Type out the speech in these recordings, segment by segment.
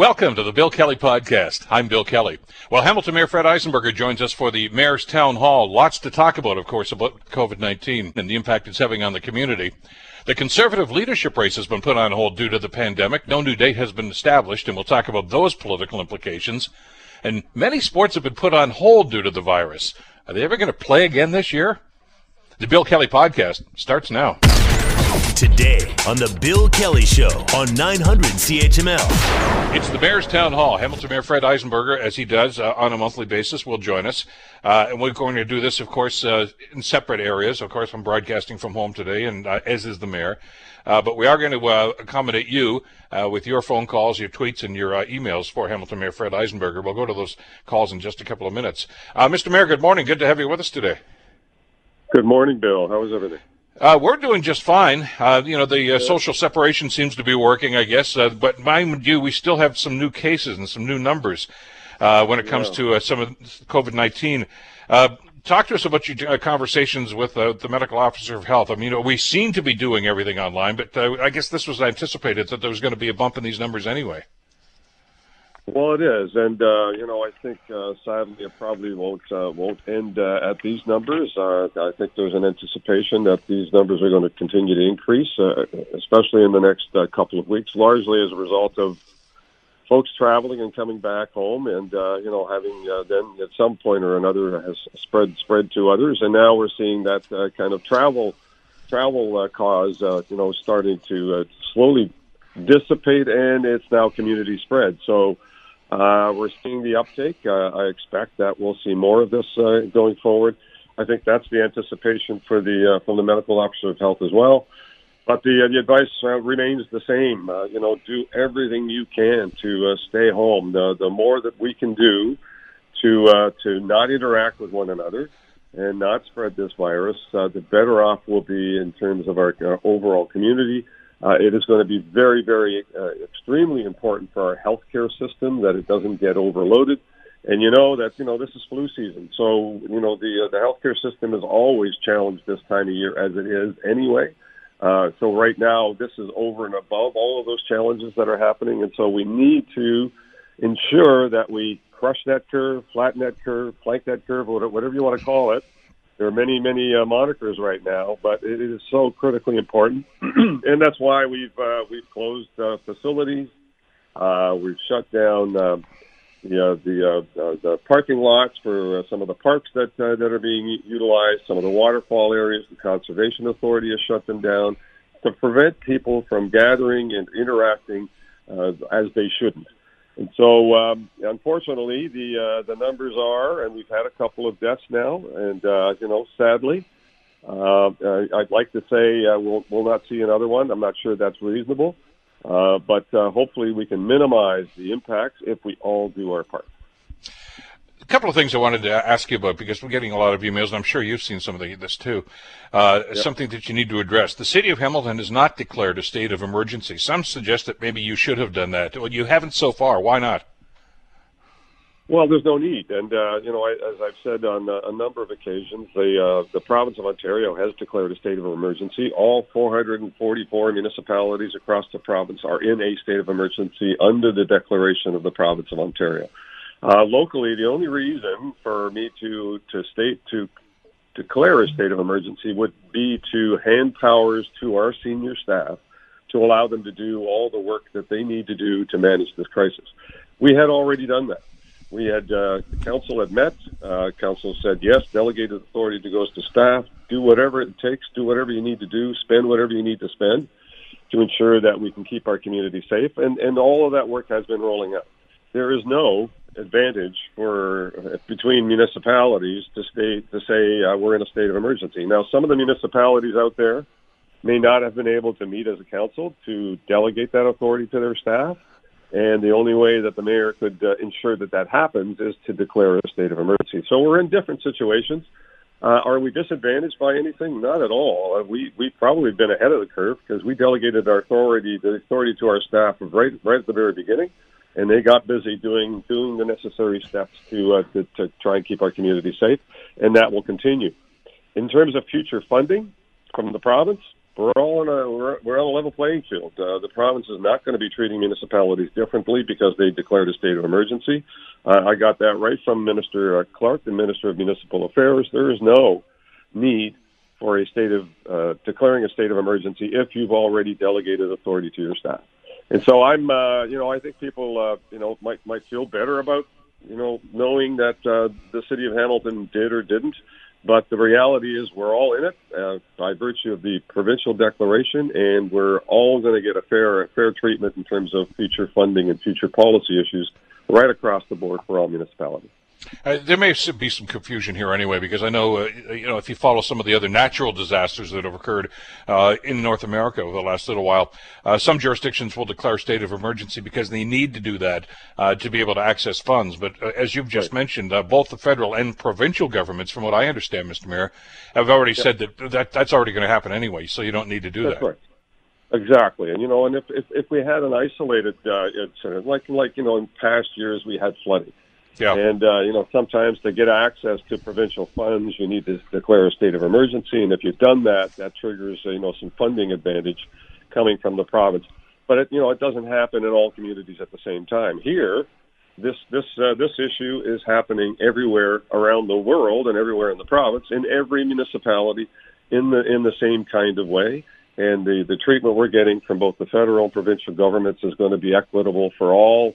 Welcome to the Bill Kelly Podcast. I'm Bill Kelly. Well, Hamilton Mayor Fred Eisenberger joins us for the Mayor's Town Hall. Lots to talk about, of course, about COVID 19 and the impact it's having on the community. The conservative leadership race has been put on hold due to the pandemic. No new date has been established, and we'll talk about those political implications. And many sports have been put on hold due to the virus. Are they ever going to play again this year? The Bill Kelly Podcast starts now. Today on The Bill Kelly Show on 900 CHML. It's the Mayor's Town Hall. Hamilton Mayor Fred Eisenberger, as he does uh, on a monthly basis, will join us. Uh, and we're going to do this, of course, uh, in separate areas. Of course, I'm broadcasting from home today, and uh, as is the mayor. Uh, but we are going to uh, accommodate you with your phone calls, your tweets, and your emails for Hamilton Mayor Fred Eisenberger. We'll go to those calls in just a couple of minutes. Mr. Mayor, good morning. Good to have you with us today. Good morning, Bill. How is everything? Uh, we're doing just fine. Uh, you know, the uh, social separation seems to be working, I guess. Uh, but mind you, we still have some new cases and some new numbers uh, when it comes yeah. to uh, some of COVID 19. talk to us about your conversations with the medical officer of health. I mean, you know, we seem to be doing everything online, but I guess this was anticipated that there was going to be a bump in these numbers anyway. Well, it is, and uh, you know, I think uh, sadly it probably won't uh, won't end uh, at these numbers. Uh, I think there's an anticipation that these numbers are going to continue to increase, uh, especially in the next uh, couple of weeks, largely as a result of folks traveling and coming back home, and uh, you know, having uh, then at some point or another has spread spread to others, and now we're seeing that uh, kind of travel travel uh, cause, uh, you know, starting to uh, slowly dissipate, and it's now community spread. So uh, we're seeing the uptake. Uh, I expect that we'll see more of this uh, going forward. I think that's the anticipation for the uh, from the medical officer of health as well. But the uh, the advice uh, remains the same. You know, do everything you can to stay home. The the more that we can do to to not interact with one another and not spread this virus, the better off we'll be in terms of our uh, overall community uh, it is going to be very, very, uh, extremely important for our healthcare system that it doesn't get overloaded. And you know that you know this is flu season, so you know the uh, the healthcare system is always challenged this time of year, as it is anyway. Uh, so right now, this is over and above all of those challenges that are happening, and so we need to ensure that we crush that curve, flatten that curve, plank that curve, whatever you want to call it, there are many, many uh, monikers right now, but it is so critically important, and that's why we've uh, we've closed uh, facilities. Uh, we've shut down uh, the uh, the, uh, the parking lots for uh, some of the parks that uh, that are being utilized. Some of the waterfall areas, the conservation authority has shut them down to prevent people from gathering and interacting uh, as they shouldn't. And so, um, unfortunately, the uh, the numbers are, and we've had a couple of deaths now, and uh, you know, sadly, uh, I'd like to say uh, we'll we'll not see another one. I'm not sure that's reasonable, uh, but uh, hopefully we can minimize the impacts if we all do our part couple of things I wanted to ask you about because we're getting a lot of emails, and I'm sure you've seen some of the, this too. Uh, yep. Something that you need to address. The city of Hamilton has not declared a state of emergency. Some suggest that maybe you should have done that. Well, you haven't so far. Why not? Well, there's no need, and uh, you know, I, as I've said on uh, a number of occasions, the uh, the province of Ontario has declared a state of emergency. All 444 municipalities across the province are in a state of emergency under the declaration of the province of Ontario. Uh, locally, the only reason for me to to state to declare a state of emergency would be to hand powers to our senior staff to allow them to do all the work that they need to do to manage this crisis. We had already done that. We had uh, council had met. Uh, council said yes, delegated authority to goes to staff. Do whatever it takes. Do whatever you need to do. Spend whatever you need to spend to ensure that we can keep our community safe. And and all of that work has been rolling out. There is no advantage for between municipalities to state to say uh, we're in a state of emergency. Now, some of the municipalities out there may not have been able to meet as a council to delegate that authority to their staff, and the only way that the mayor could uh, ensure that that happens is to declare a state of emergency. So we're in different situations. Uh, are we disadvantaged by anything? Not at all. Uh, we we've probably been ahead of the curve because we delegated our authority the authority to our staff right right at the very beginning and they got busy doing doing the necessary steps to, uh, to to try and keep our community safe, and that will continue. In terms of future funding from the province, we're all in a we're, we're on a level playing field. Uh, the province is not going to be treating municipalities differently because they declared a state of emergency. Uh, I got that right from Minister uh, Clark, the Minister of Municipal Affairs. There is no need for a state of uh, declaring a state of emergency if you've already delegated authority to your staff. And so I'm, uh, you know, I think people, uh, you know, might might feel better about, you know, knowing that uh, the city of Hamilton did or didn't. But the reality is, we're all in it uh, by virtue of the provincial declaration, and we're all going to get a fair fair treatment in terms of future funding and future policy issues right across the board for all municipalities. Uh, there may be some confusion here anyway, because I know, uh, you know, if you follow some of the other natural disasters that have occurred uh, in North America over the last little while, uh, some jurisdictions will declare state of emergency because they need to do that uh, to be able to access funds. But uh, as you've just right. mentioned, both the federal and provincial governments, from what I understand, Mr. Mayor, have already said that, that that's already going to happen anyway, so you don't need to do that's that. Right. Exactly, and you know, and if if, if we had an isolated incident, like like you know, in past years we had flooding yeah. And, uh, you know, sometimes to get access to provincial funds, you need to declare a state of emergency. And if you've done that, that triggers, uh, you know, some funding advantage coming from the province. But, it, you know, it doesn't happen in all communities at the same time. Here, this, this, uh, this issue is happening everywhere around the world and everywhere in the province, in every municipality in the, in the same kind of way. And the, the treatment we're getting from both the federal and provincial governments is going to be equitable for all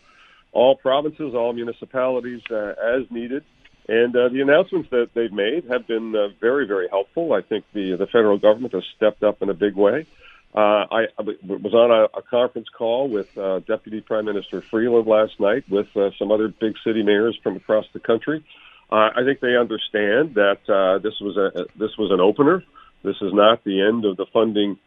all provinces, all municipalities uh, as needed. And uh, the announcements that they've made have been uh, very, very helpful. I think the the federal government has stepped up in a big way. Uh, I, I was on a, a conference call with uh, Deputy Prime Minister Freeland last night with uh, some other big city mayors from across the country. Uh, I think they understand that uh, this was a this was an opener. This is not the end of the funding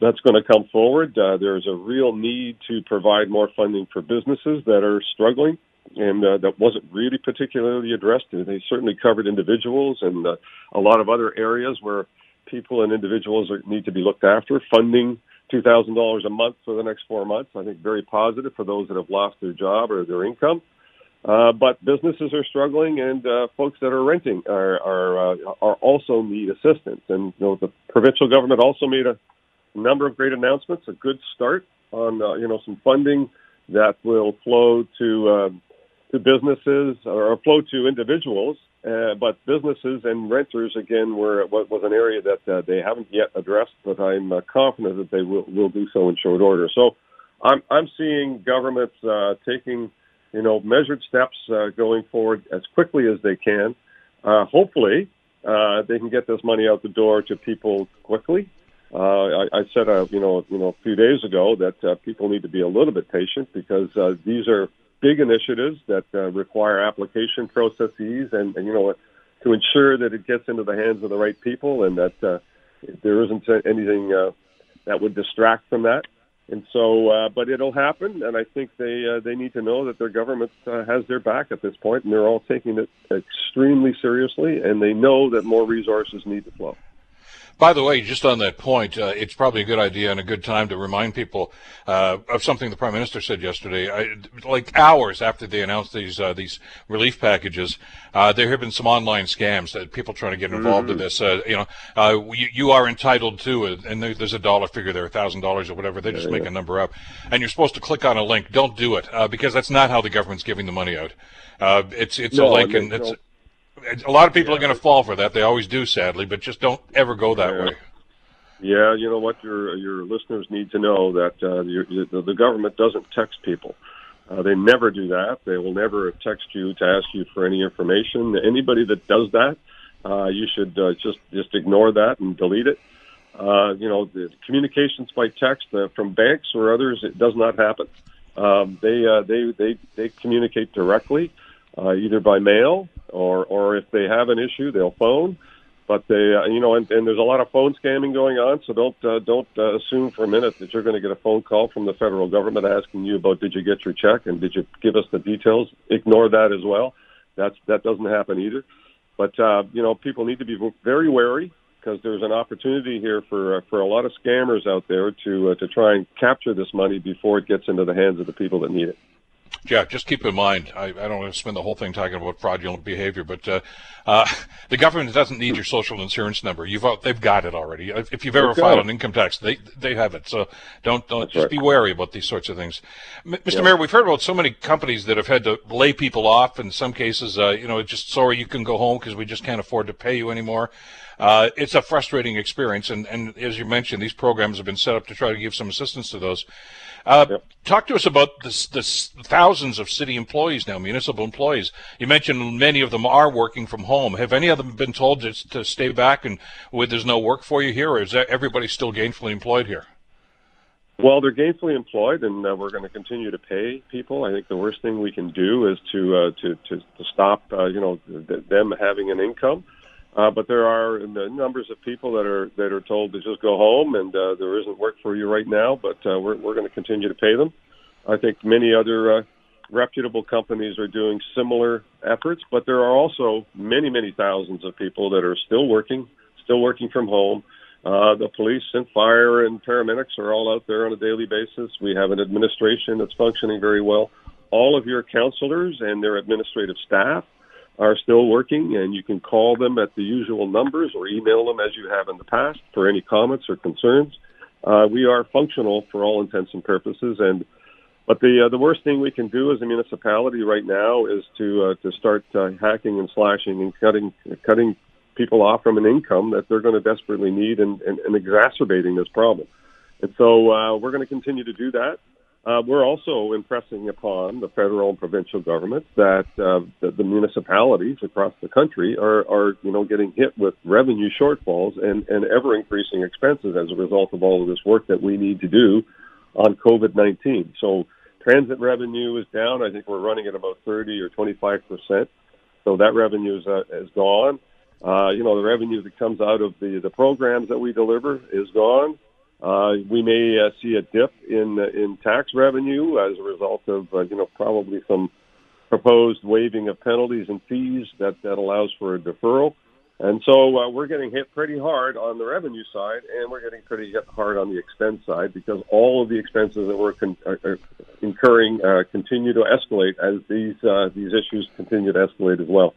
that's going to come forward. Uh, there's a real need to provide more funding for businesses that are struggling, and uh, that wasn't really particularly addressed. They certainly covered individuals and uh, a lot of other areas where people and individuals are, need to be looked after. Funding two thousand dollars a month for the next four months, I think, very positive for those that have lost their job or their income. Uh, but businesses are struggling, and uh, folks that are renting are are, uh, are also need assistance. And you know, the provincial government also made a number of great announcements, a good start on uh, you know some funding that will flow to uh, to businesses or flow to individuals, uh, but businesses and renters again were what was an area that uh, they haven't yet addressed, but I'm uh, confident that they will will do so in short order. So I'm I'm seeing governments uh, taking you know measured steps going forward as quickly as they can. Uh, hopefully, uh, they can get this money out the door to people quickly uh, I, I said, uh, you know, you know, a few days ago that uh, people need to be a little bit patient because uh, these are big initiatives that uh, require application processes, and, and you know, to ensure that it gets into the hands of the right people, and that uh, there isn't anything uh, that would distract from that. And so, uh, but it'll happen, and I think they uh, they need to know that their government uh, has their back at this point, and they're all taking it extremely seriously, and they know that more resources need to flow. By the way, just on that point, uh, it's probably a good idea and a good time to remind people uh, of something the prime minister said yesterday. I, like hours after they announced these uh, these relief packages, uh, there have been some online scams that people trying to get involved mm-hmm. in this. Uh, you know, uh, you, you, are entitled to it, and there's a dollar figure there, a thousand dollars or whatever. They just yeah, make a number up, and you're supposed to click on a link. Don't do it because that's not how the government's giving the money out. it's it's no, a link, and it's. No a lot of people yeah. are going to fall for that. They always do, sadly, but just don't ever go that yeah. way. Yeah, you know what your your listeners need to know that uh, your, the, the government doesn't text people. Uh, they never do that. They will never text you to ask you for any information. Anybody that does that, uh, you should uh, just just ignore that and delete it. Uh, you know, the communications by text uh, from banks or others, it does not happen. Um, they uh, they they they communicate directly, uh, either by mail or or if they have an issue, they'll phone. But they, uh, you know, and, and there's a lot of phone scamming going on. So don't uh, don't uh, assume for a minute that you're going to get a phone call from the federal government asking you about did you get your check and did you give us the details. Ignore that as well. That's that doesn't happen either. But uh, you know, people need to be very wary because there's an opportunity here for uh, for a lot of scammers out there to uh, to try and capture this money before it gets into the hands of the people that need it. Yeah, just keep in mind, I, I don't want to spend the whole thing talking about fraudulent behavior, but uh, uh, the government doesn't need your social insurance number. You've they've got it already. If you've ever filed an income tax, they they have it. So don't don't That's just right. be wary about these sorts of things. M- Mr. Yeah. Mayor, we've heard about so many companies that have had to lay people off. In some cases, uh, you know, just sorry you can go home because we just can't afford to pay you anymore. Uh, it's a frustrating experience, and, and as you mentioned, these programs have been set up to try to give some assistance to those. Uh, yep. Talk to us about this, this thousands of city employees now, municipal employees. You mentioned many of them are working from home. Have any of them been told to, to stay back and where there's no work for you here, or is everybody still gainfully employed here? Well, they're gainfully employed, and uh, we're going to continue to pay people. I think the worst thing we can do is to uh, to, to to stop, uh, you know, th- them having an income. Uh, but there are numbers of people that are that are told to just go home, and uh, there isn't work for you right now. But uh, we're we're going to continue to pay them. I think many other uh, reputable companies are doing similar efforts, but there are also many many thousands of people that are still working, still working from home. Uh, the police and fire and paramedics are all out there on a daily basis. We have an administration that's functioning very well. All of your councilors and their administrative staff are still working, and you can call them at the usual numbers or email them as you have in the past for any comments or concerns. Uh, we are functional for all intents and purposes, and but the uh, the worst thing we can do as a municipality right now is to uh, to start uh, hacking and slashing and cutting cutting people off from an income that they're going to desperately need and, and, and exacerbating this problem. And so uh, we're going to continue to do that. Uh, we're also impressing upon the federal and provincial governments that, uh, that the municipalities across the country are, are, you know, getting hit with revenue shortfalls and, and ever increasing expenses as a result of all of this work that we need to do on COVID-19. So transit revenue is down. I think we're running at about 30 or 25 percent. So that revenue is, uh, is gone. Uh, you know, the revenue that comes out of the, the programs that we deliver is gone. Uh, we may uh, see a dip in uh, in tax revenue as a result of uh, you know probably some proposed waiving of penalties and fees that that allows for a deferral. And so uh, we're getting hit pretty hard on the revenue side, and we're getting pretty hit hard on the expense side because all of the expenses that we're con- are, are incurring uh, continue to escalate as these uh, these issues continue to escalate as well.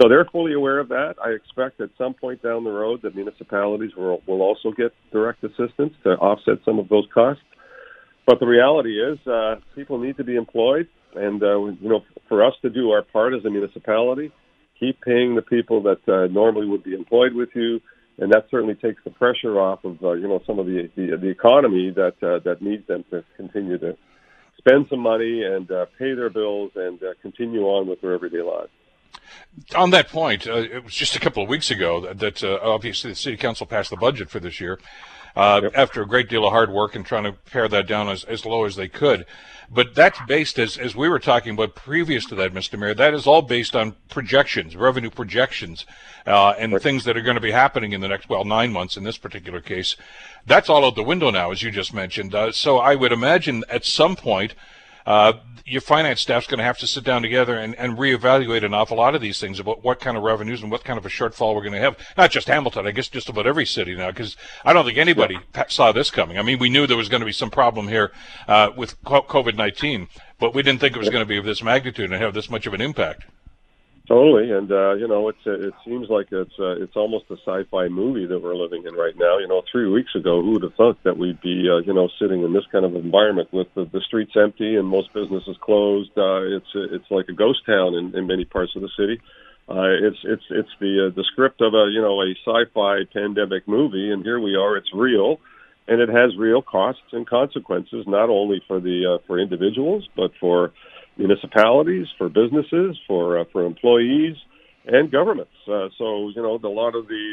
So they're fully aware of that. I expect at some point down the road that municipalities will, will also get direct assistance to offset some of those costs. But the reality is, uh, people need to be employed, and uh, you know, for us to do our part as a municipality, keep paying the people that uh, normally would be employed with you, and that certainly takes the pressure off of uh, you know some of the the, the economy that uh, that needs them to continue to spend some money and uh, pay their bills and uh, continue on with their everyday lives. On that point, uh, it was just a couple of weeks ago that, that uh, obviously the city council passed the budget for this year. Uh, yep. After a great deal of hard work and trying to pare that down as, as low as they could. But that's based, as, as we were talking about previous to that, Mr. Mayor, that is all based on projections, revenue projections, uh, and right. things that are going to be happening in the next, well, nine months in this particular case. That's all out the window now, as you just mentioned. Uh, so I would imagine at some point, uh, your finance staff's going to have to sit down together and, and reevaluate an awful lot of these things about what kind of revenues and what kind of a shortfall we're going to have. Not just Hamilton, I guess just about every city now, because I don't think anybody yeah. saw this coming. I mean, we knew there was going to be some problem here uh, with COVID 19, but we didn't think it was going to be of this magnitude and have this much of an impact. Totally, and uh, you know, it's it seems like it's uh, it's almost a sci-fi movie that we're living in right now. You know, three weeks ago, who would have thought that we'd be uh, you know sitting in this kind of environment with the, the streets empty and most businesses closed? Uh, it's it's like a ghost town in, in many parts of the city. Uh, it's it's it's the uh, the script of a you know a sci-fi pandemic movie, and here we are. It's real, and it has real costs and consequences, not only for the uh, for individuals, but for municipalities, for businesses, for uh, for employees, and governments. Uh, so you know, a lot of the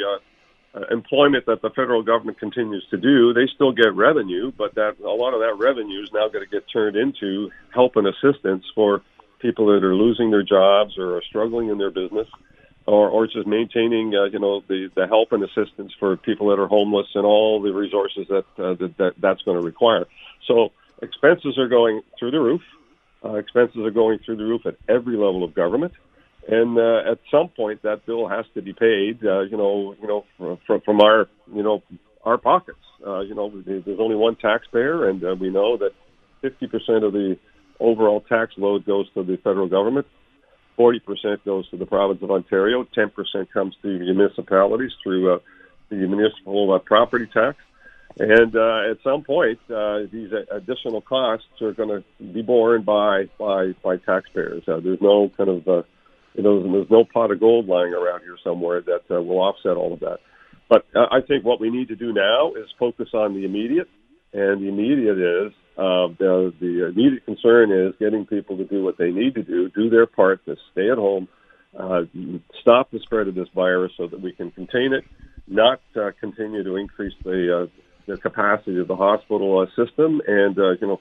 uh, uh, employment that the federal government continues to do, they still get revenue, but that a lot of that revenue is now going to get turned into help and assistance for people that are losing their jobs or are struggling in their business. Or, or just maintaining, uh, you know, the, the help and assistance for people that are homeless and all the resources that, uh, that, that that's going to require. So expenses are going through the roof. Uh, expenses are going through the roof at every level of government, and uh, at some point that bill has to be paid. Uh, you know, you know, from, from our you know our pockets. Uh, you know, there's only one taxpayer, and uh, we know that 50% of the overall tax load goes to the federal government. 40% goes to the province of Ontario. 10% comes to municipalities through uh, the municipal uh, property tax. And uh, at some point, uh, these additional costs are going to be borne by by by taxpayers. Uh, there's no kind of uh, you know there's no pot of gold lying around here somewhere that uh, will offset all of that. But uh, I think what we need to do now is focus on the immediate, and the immediate is uh, the the immediate concern is getting people to do what they need to do, do their part to stay at home, uh, stop the spread of this virus so that we can contain it, not uh, continue to increase the uh, the capacity of the hospital uh, system, and uh, you know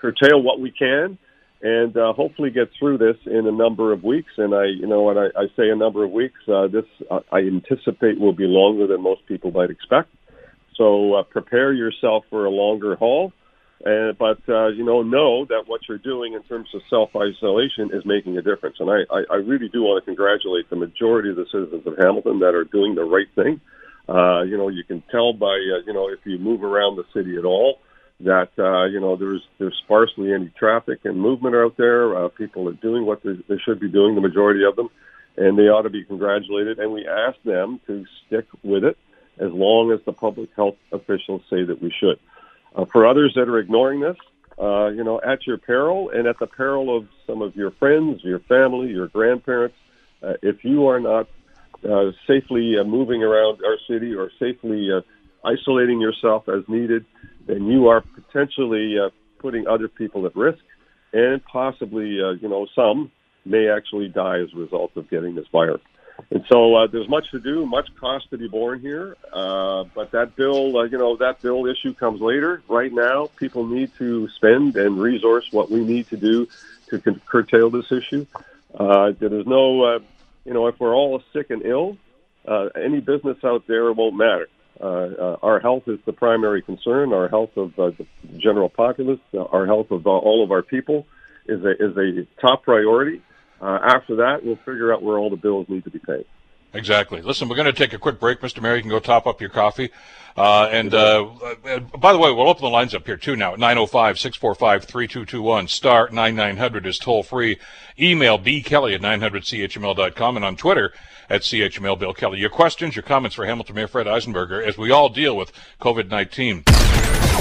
curtail what we can and uh, hopefully get through this in a number of weeks. And I, you know, when I, I say a number of weeks, this I anticipate will be longer than most people might expect. So prepare yourself for a longer haul. Uh, but uh, you know, know that what you're doing in terms of self isolation is making a difference. And I, I, I really do want to congratulate the majority of the citizens of Hamilton that are doing the right thing. Uh, you know, you can tell by uh, you know if you move around the city at all that uh, you know there's there's sparsely any traffic and movement out there. Uh, people are doing what they, they should be doing, the majority of them, and they ought to be congratulated. And we ask them to stick with it as long as the public health officials say that we should. Uh, for others that are ignoring this, uh, you know, at your peril and at the peril of some of your friends, your family, your grandparents, uh, if you are not uh, safely uh, moving around our city or safely uh, isolating yourself as needed, then you are potentially uh, putting other people at risk, and possibly, uh, you know, some may actually die as a result of getting this virus. And so uh, there's much to do, much cost to be borne here. Uh, but that bill, uh, you know, that bill issue comes later. Right now, people need to spend and resource what we need to do to curtail this issue. Uh, there's no, uh, you know, if we're all sick and ill, uh, any business out there won't matter. Uh, uh, our health is the primary concern. Our health of uh, the general populace, uh, our health of uh, all of our people, is a is a top priority. Uh, after that, we'll figure out where all the bills need to be paid. Exactly. Listen, we're going to take a quick break, Mr. Mayor. You can go top up your coffee. Uh, and uh, by the way, we'll open the lines up here too now at 905-645-3221. Star 9900 is toll free. Email bkelly at 900chml.com and on Twitter at CHML Bill Kelly. Your questions, your comments for Hamilton Mayor Fred Eisenberger as we all deal with COVID-19.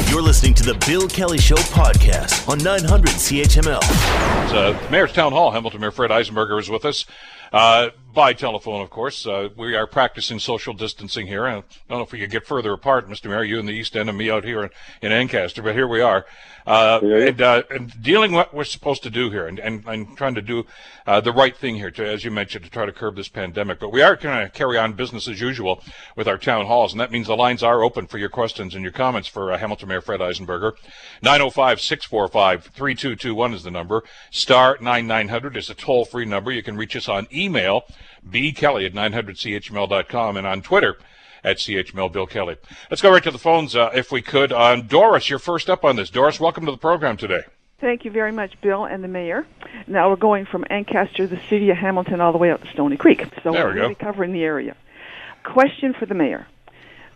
You're listening to the Bill Kelly Show podcast on 900 CHML. It's, Uh, Mayor's Town Hall, Hamilton Mayor Fred Eisenberger is with us. Uh, by telephone, of course. Uh, we are practicing social distancing here. I don't know if we could get further apart, Mr. Mayor, you in the East End and me out here in, in Ancaster, but here we are. Uh, and, uh, and, dealing what we're supposed to do here and, and, and trying to do uh, the right thing here, to, as you mentioned, to try to curb this pandemic. But we are going to carry on business as usual with our town halls, and that means the lines are open for your questions and your comments for uh, Hamilton Mayor Fred Eisenberger. 905-645-3221 is the number. Star 9900 is a toll-free number. You can reach us on email, bkelly at 900chml.com, and on Twitter, at CHML Bill Kelly. Let's go right to the phones, uh, if we could. Um, Doris, you're first up on this. Doris, welcome to the program today. Thank you very much, Bill and the mayor. Now we're going from Ancaster, the city of Hamilton, all the way up to Stoney Creek. So there we're we really covering the area. Question for the mayor.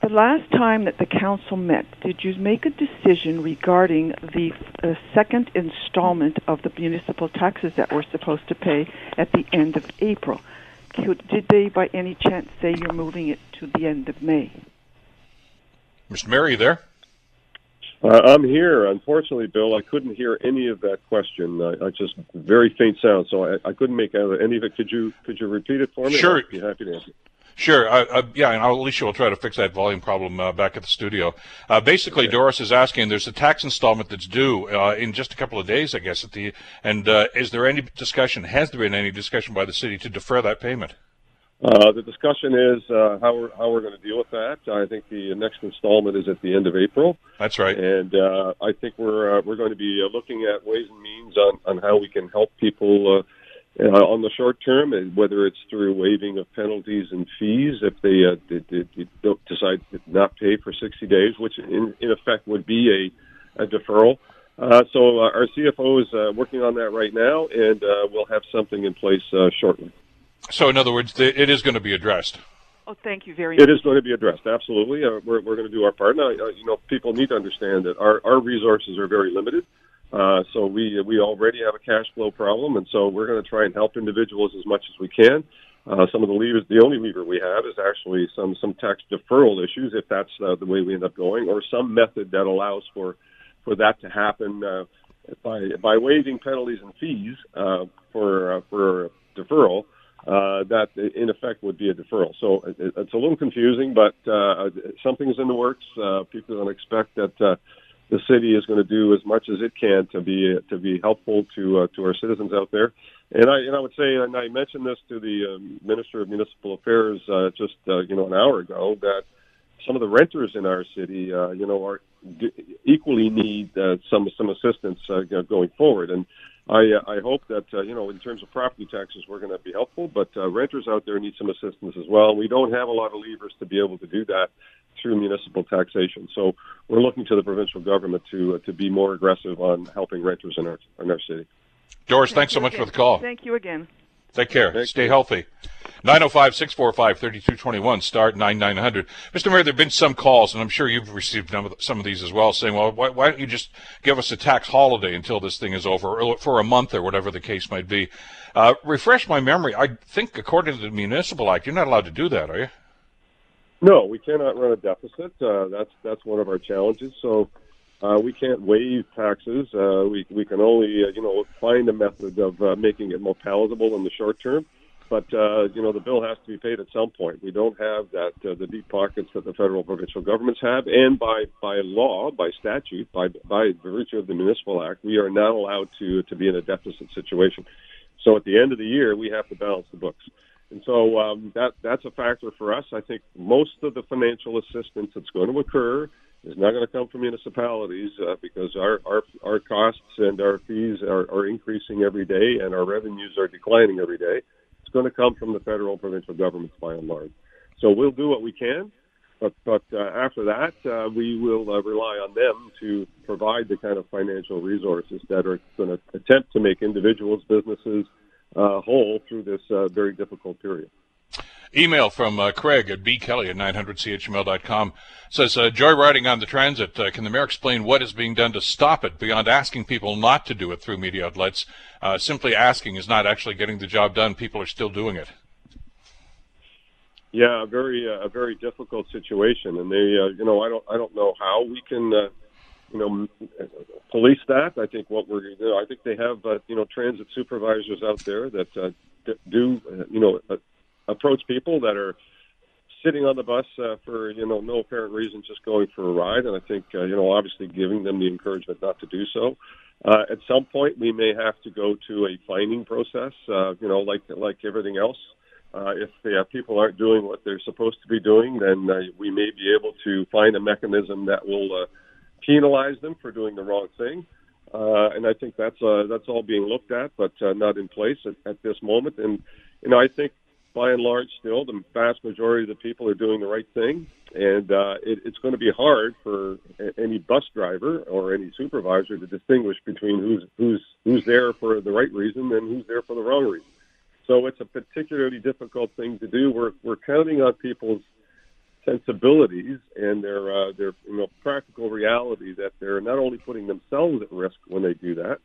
The last time that the council met, did you make a decision regarding the uh, second installment of the municipal taxes that we're supposed to pay at the end of April? Could, did they, by any chance, say you're moving it to the end of May? Mr. Mary, there? Uh, I'm here. Unfortunately, Bill, I couldn't hear any of that question. I, I just very faint sound, so I, I couldn't make out any of it. Could you could you repeat it for me? Sure. I'd be happy to answer. Sure. Uh, uh, yeah, and Alicia will try to fix that volume problem uh, back at the studio. Uh, basically, okay. Doris is asking: There's a tax installment that's due uh, in just a couple of days, I guess. At the and uh, is there any discussion? Has there been any discussion by the city to defer that payment? the discussion is how we're how we're going to deal with that. I think the next installment is at the end of April. That's right. And I think we're we're going to be looking at ways and means on on how we can help people uh, on the short term, whether it's through waiving of penalties and fees if they, uh, they, they, they don't decide to not pay for 60 days, which in, in effect would be a, a deferral. Uh, so uh, our CFO is uh, working on that right now, and uh, we'll have something in place uh, shortly. So, in other words, it is going to be addressed. Oh, thank you very much. It is going to be addressed. Absolutely, uh, we're we're going to do our part. Now, uh, you know, people need to understand that our our resources are very limited. Uh, so we we already have a cash flow problem, and so we're going to try and help individuals as much as we can. Uh, some of the levers, the only lever we have is actually some some tax deferral issues, if that's uh, the way we end up going, or some method that allows for for that to happen uh, by by waiving penalties and fees uh, for uh, for deferral. Uh, that in effect would be a deferral. So it, it's a little confusing, but uh, something's in the works. Uh, people don't expect that uh, the city is going to do as much as it can to be to be helpful to uh, to our citizens out there. And I and I would say, and I mentioned this to the um, Minister of Municipal Affairs uh, just uh, you know an hour ago that some of the renters in our city, uh, you know, are equally need uh, some some assistance uh, going forward. And I uh, I hope that uh, you know in terms of property taxes we're going to be helpful, but uh, renters out there need some assistance as well. We don't have a lot of levers to be able to do that through municipal taxation. So we're looking to the provincial government to uh, to be more aggressive on helping renters in our in our city. Doris, Thank thanks so much again. for the call. Thank you again. Take care. Thank Stay you. healthy. 905 645 3221, start 9900. Mr. Mayor, there have been some calls, and I'm sure you've received some of these as well, saying, well, why, why don't you just give us a tax holiday until this thing is over, or for a month, or whatever the case might be? Uh, refresh my memory. I think, according to the Municipal Act, you're not allowed to do that, are you? No, we cannot run a deficit. Uh, that's that's one of our challenges. So uh, we can't waive taxes. Uh, we we can only uh, you know find a method of uh, making it more palatable in the short term. But uh, you know the bill has to be paid at some point. We don't have that uh, the deep pockets that the federal provincial governments have, and by by law, by statute, by by virtue of the Municipal Act, we are not allowed to to be in a deficit situation. So at the end of the year, we have to balance the books. And so um, that that's a factor for us. I think most of the financial assistance that's going to occur is not going to come from municipalities uh, because our, our our costs and our fees are, are increasing every day and our revenues are declining every day. It's going to come from the federal and provincial governments by and large. So we'll do what we can, but but uh, after that uh, we will uh, rely on them to provide the kind of financial resources that are going to attempt to make individuals, businesses uh, whole through this uh, very difficult period. Email from uh, Craig at bkelly at 900chml.com says, uh, joyriding on the transit. Uh, can the mayor explain what is being done to stop it beyond asking people not to do it through media outlets? Uh, simply asking is not actually getting the job done. People are still doing it. Yeah, a very uh, a very difficult situation, and they, uh, you know, I don't I don't know how we can, uh, you know, police that. I think what we're, you know, I think they have, uh, you know, transit supervisors out there that uh, do, uh, you know, uh, approach people that are sitting on the bus uh, for you know no apparent reason, just going for a ride. And I think uh, you know obviously giving them the encouragement not to do so. Uh, at some point, we may have to go to a fining process. Uh, you know, like like everything else. Uh, if the uh, people aren't doing what they're supposed to be doing, then uh, we may be able to find a mechanism that will uh, penalize them for doing the wrong thing. Uh, and I think that's uh, that's all being looked at, but uh, not in place at, at this moment. And you know, I think by and large, still the vast majority of the people are doing the right thing, and uh, it, it's going to be hard for any bus driver or any supervisor to distinguish between who's who's who's there for the right reason and who's there for the wrong reason. So it's a particularly difficult thing to do. We're we're counting on people's sensibilities and their uh, their you know practical reality that they're not only putting themselves at risk when they do that,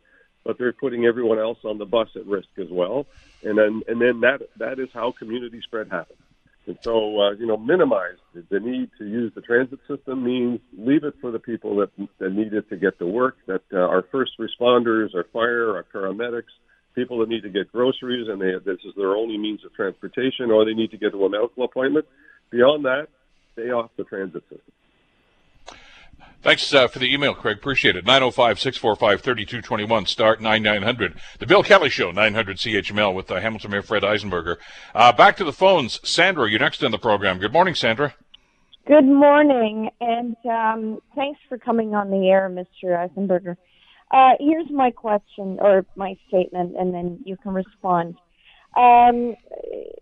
but they're putting everyone else on the bus at risk as well. And then and then that that is how community spread happens. And so uh, you know minimize the, need to use the transit system means leave it for the people that that need it to get to work. That uh, our first responders, our fire, our paramedics, people that need to get groceries and they this is their only means of transportation, or they need to get to a medical appointment. Beyond that, stay off the transit system. Thanks uh, for the email, Craig. Appreciate it. 905 645 3221, start 9900. The Bill Kelly Show, 900 CHML with uh, Hamilton Mayor Fred Eisenberger. Uh, back to the phones. Sandra, you're next in the program. Good morning, Sandra. Good morning, and um, thanks for coming on the air, Mr. Eisenberger. Uh, here's my question or my statement, and then you can respond. Um,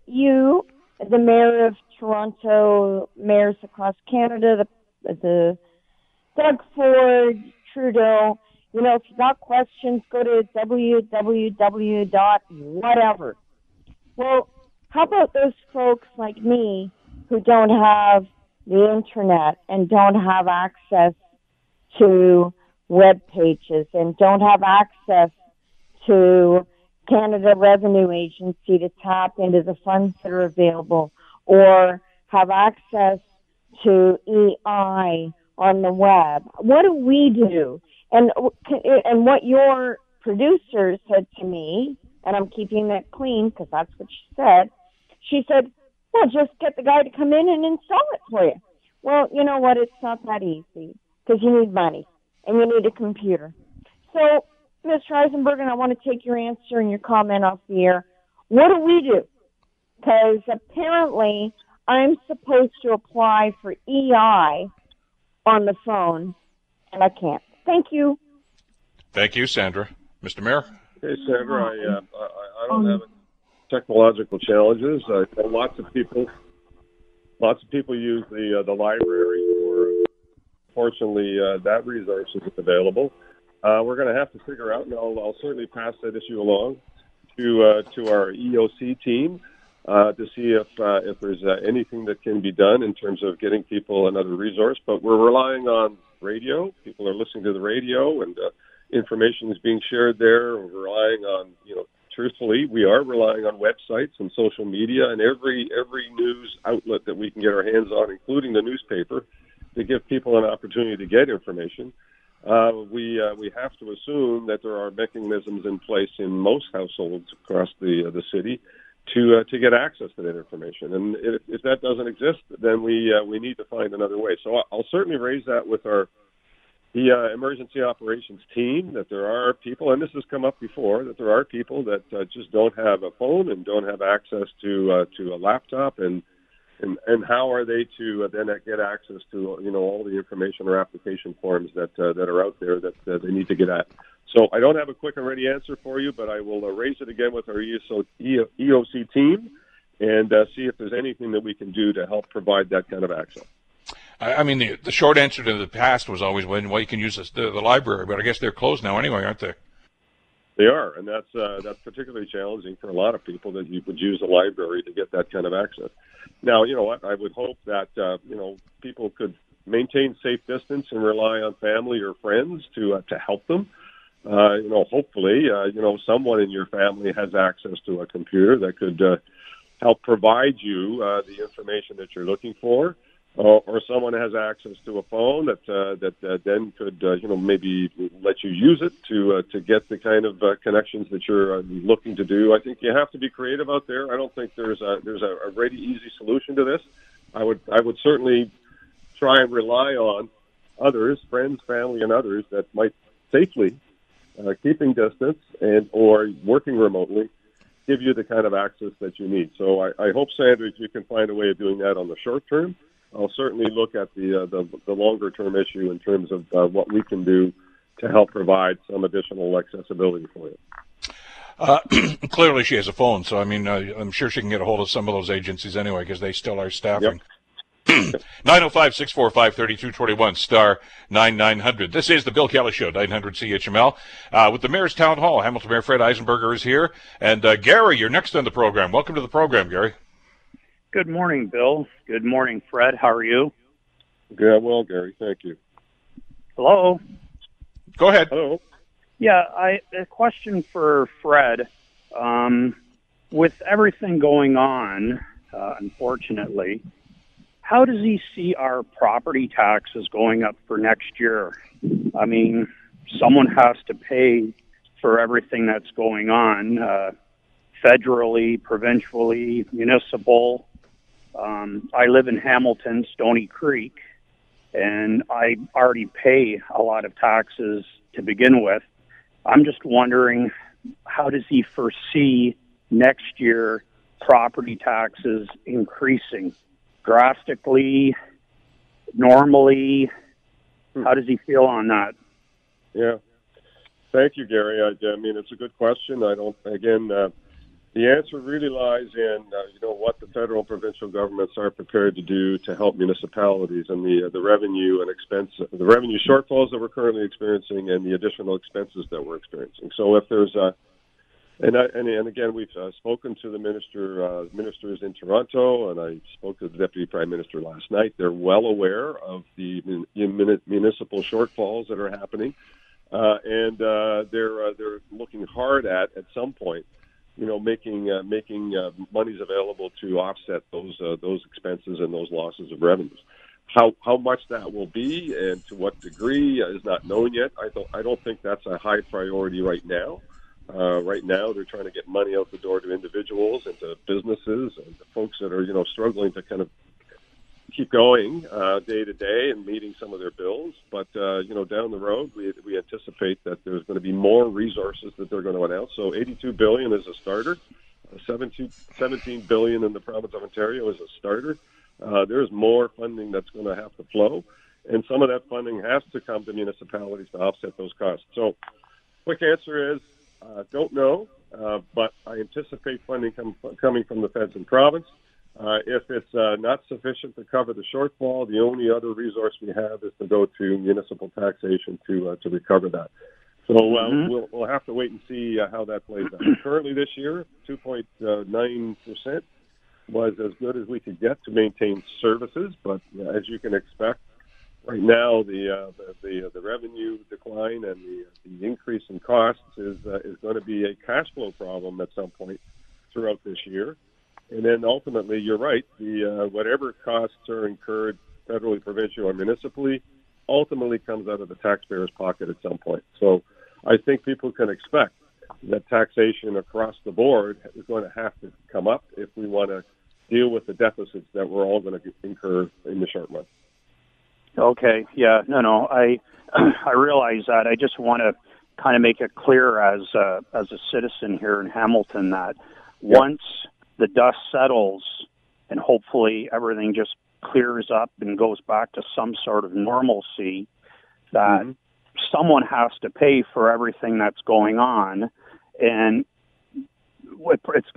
you, the mayor of Toronto, mayors across Canada, the, the Doug Ford, Trudeau. You know, if you got questions, go to www. whatever. Well, how about those folks like me who don't have the internet and don't have access to web pages and don't have access to Canada Revenue Agency to tap into the funds that are available or have access to EI on the web. What do we do? And and what your producer said to me, and I'm keeping that clean because that's what she said. She said, "Well, just get the guy to come in and install it for you." Well, you know what? It's not that easy because you need money and you need a computer. So, Mr. Eisenberg, and I want to take your answer and your comment off the air. What do we do? Because apparently I'm supposed to apply for EI on the phone, and I can't. Thank you. Thank you, Sandra. Mr. Mayor? Hey, Sandra, I, uh, I, I don't have technological challenges. Uh, lots of people, lots of people use the uh, the library for. Fortunately, uh, that resource isn't available. Uh, we're going to have to figure out, and I'll, I'll certainly pass that issue along to uh, to our EOC team uh, to see if uh, if there's uh, anything that can be done in terms of getting people another resource. But we're relying on radio. People are listening to the radio, and uh, information is being shared there. We're relying on you know. Truthfully, we are relying on websites and social media and every every news outlet that we can get our hands on, including the newspaper, to give people an opportunity to get information. Uh, we uh, we have to assume that there are mechanisms in place in most households across the uh, the city to uh, to get access to that information. And if, if that doesn't exist, then we uh, we need to find another way. So I'll certainly raise that with our the uh, emergency operations team. That there are people, and this has come up before, that there are people that uh, just don't have a phone and don't have access to uh, to a laptop and and and how are they to uh, then get access to you know all the information or application forms that uh, that are out there that they need to get at. So I don't have a quick and ready answer for you, but I will uh, raise it again with our ESO, EOC team and uh, see if there's anything that we can do to help provide that kind of access. I mean, the, the short answer to the past was always when well, you can use the, the library, but I guess they're closed now anyway, aren't they? They are, and that's uh, that's particularly challenging for a lot of people that you would use a library to get that kind of access. Now, you know what? I would hope that uh, you know people could maintain safe distance and rely on family or friends to uh, to help them. Uh, you know, hopefully, uh, you know, someone in your family has access to a computer that could uh, help provide you uh, the information that you're looking for or, or someone has access to a phone that uh, that uh, then could uh, you know maybe let you use it to uh, to get the kind of uh, connections that you're uh, looking to do. I think you have to be creative out there. I don't think there's a there's a, a ready easy solution to this. I would I would certainly try and rely on others, friends, family, and others that might safely uh, keeping distance and or working remotely give you the kind of access that you need. So I, I hope, Sandra, you can find a way of doing that on the short term I'll certainly look at the uh, the, the longer term issue in terms of uh, what we can do to help provide some additional accessibility for you. Uh, clearly, she has a phone, so I mean, uh, I'm sure she can get a hold of some of those agencies anyway because they still are staffing. Yep. 905 645 3221 star 9900. This is the Bill Kelly Show, 900 CHML, uh, with the Mayor's Town Hall. Hamilton Mayor Fred Eisenberger is here. And uh, Gary, you're next on the program. Welcome to the program, Gary. Good morning, Bill. Good morning, Fred. How are you? Good, well, Gary. Thank you. Hello. Go ahead. Hello. Yeah, I a question for Fred. Um, with everything going on, uh, unfortunately, how does he see our property taxes going up for next year? I mean, someone has to pay for everything that's going on, uh, federally, provincially, municipal. Um, I live in Hamilton, Stoney Creek, and I already pay a lot of taxes to begin with. I'm just wondering how does he foresee next year property taxes increasing drastically, normally? How does he feel on that? Yeah. Thank you, Gary. I, I mean, it's a good question. I don't, again, uh, the answer really lies in uh, you know what the federal provincial governments are prepared to do to help municipalities and the uh, the revenue and expense the revenue shortfalls that we're currently experiencing and the additional expenses that we're experiencing. So if there's a And, I, and, and again, we've uh, spoken to the minister, uh, ministers in Toronto, and I spoke to the deputy prime minister last night. They're well aware of the mun- municipal shortfalls that are happening, uh, and uh, they're uh, they're looking hard at at some point, you know, making uh, making monies available to offset those those expenses and those losses of revenues. How how much that will be and to what degree is not known yet. I don't I don't think that's a high priority right now. Uh, right now, they're trying to get money out the door to individuals and to businesses and to folks that are, you know, struggling to kind of keep going uh, day to day and meeting some of their bills. But uh, you know, down the road, we we anticipate that there's going to be more resources that they're going to announce. So, 82 billion is a starter. Uh, 17, 17 billion in the province of Ontario is a starter. Uh, there's more funding that's going to have to flow, and some of that funding has to come to municipalities to offset those costs. So, quick answer is uh, don't know, uh, but I anticipate funding com- coming from the feds and province. Uh, if it's uh, not sufficient to cover the shortfall, the only other resource we have is to go to municipal taxation to uh, to recover that. So uh, mm-hmm. we'll, we'll have to wait and see uh, how that plays out. Currently, this year, 2.9 percent was as good as we could get to maintain services, but uh, as you can expect, right now the uh, the, the, the revenue decline and the, the increase in costs is uh, is going to be a cash flow problem at some point throughout this year. And then ultimately, you're right. The uh, whatever costs are incurred federally, provincially, or municipally, ultimately comes out of the taxpayer's pocket at some point. So, I think people can expect that taxation across the board is going to have to come up if we want to deal with the deficits that we're all going to incur in the short run. Okay. Yeah. No. No. I I realize that. I just want to kind of make it clear as a, as a citizen here in Hamilton that yep. once the dust settles and hopefully everything just clears up and goes back to some sort of normalcy, that mm-hmm. someone has to pay for everything that's going on, and it's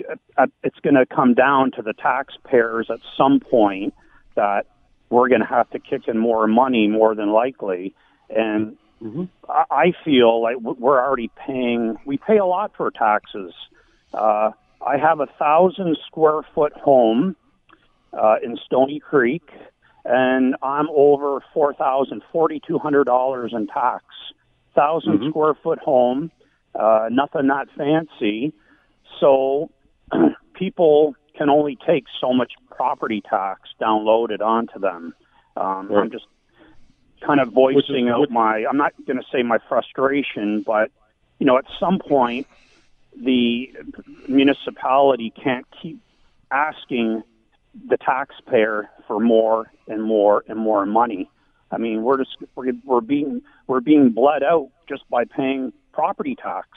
it's going to come down to the taxpayers at some point that we're going to have to kick in more money more than likely. And mm-hmm. I feel like we're already paying, we pay a lot for taxes. Uh, I have a thousand square foot home uh, in Stoney Creek, and I'm over four thousand, forty two hundred dollars in tax. 1000 mm-hmm. square foot home, uh, nothing that fancy. So people can only take so much property tax downloaded onto them. Um, right. I'm just kind of voicing is, out my, I'm not going to say my frustration, but, you know, at some point, the municipality can't keep asking the taxpayer for more and more and more money. I mean, we're just we're, we're being we're being bled out just by paying property tax.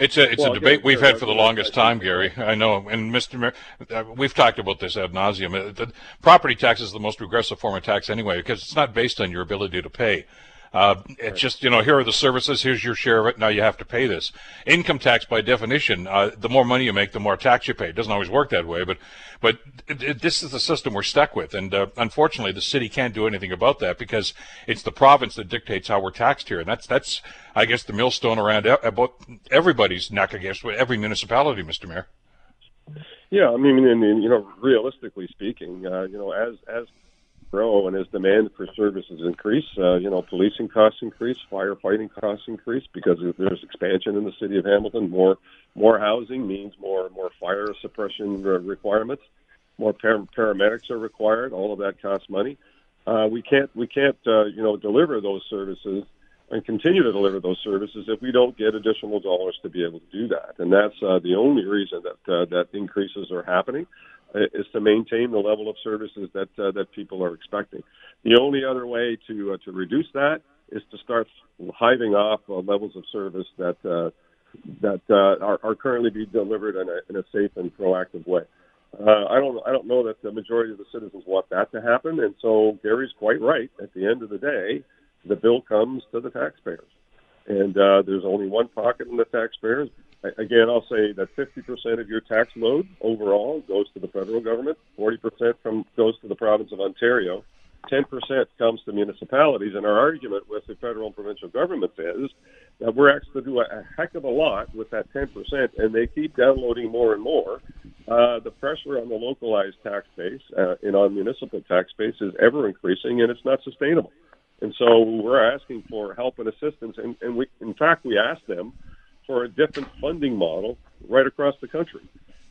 It's a it's well, a debate we've had for the longest time, Gary. I know, and Mr. Mayor, uh, we've talked about this ad nauseum. Uh, property tax is the most regressive form of tax anyway, because it's not based on your ability to pay. Uh, it's just, you know, here are the services, here's your share of it, now you have to pay this. Income tax, by definition, uh, the more money you make, the more tax you pay. It doesn't always work that way, but, but it, it, this is the system we're stuck with. And uh, unfortunately, the city can't do anything about that because it's the province that dictates how we're taxed here. And that's, that's I guess, the millstone around about everybody's neck, I guess, with every municipality, Mr. Mayor. Yeah, I mean, and, and you know, realistically speaking, uh, you know, as as grow and as demand for services increase, uh, you know, policing costs increase, firefighting costs increase because there's expansion in the city of Hamilton. More more housing means more more fire suppression requirements. More par- paramedics are required. All of that costs money. Uh, we can't we can't uh, you know deliver those services and continue to deliver those services if we don't get additional dollars to be able to do that. And that's uh, the only reason that uh, that increases are happening is to maintain the level of services that uh, that people are expecting. The only other way to uh, to reduce that is to start hiving off uh, levels of service that uh, that uh, are, are currently being delivered in a, in a safe and proactive way. Uh, I don't I don't know that the majority of the citizens want that to happen, and so Gary's quite right. At the end of the day, the bill comes to the taxpayers, and uh, there's only one pocket in the taxpayers again, I'll say that 50% of your tax load overall goes to the federal government, 40% from goes to the province of Ontario, 10% comes to municipalities. And our argument with the federal and provincial governments is that we're asked to do a, a heck of a lot with that 10%, and they keep downloading more and more. Uh, the pressure on the localized tax base uh, and on municipal tax base is ever increasing, and it's not sustainable. And so we're asking for help and assistance, and, and we, in fact, we asked them for a different funding model right across the country.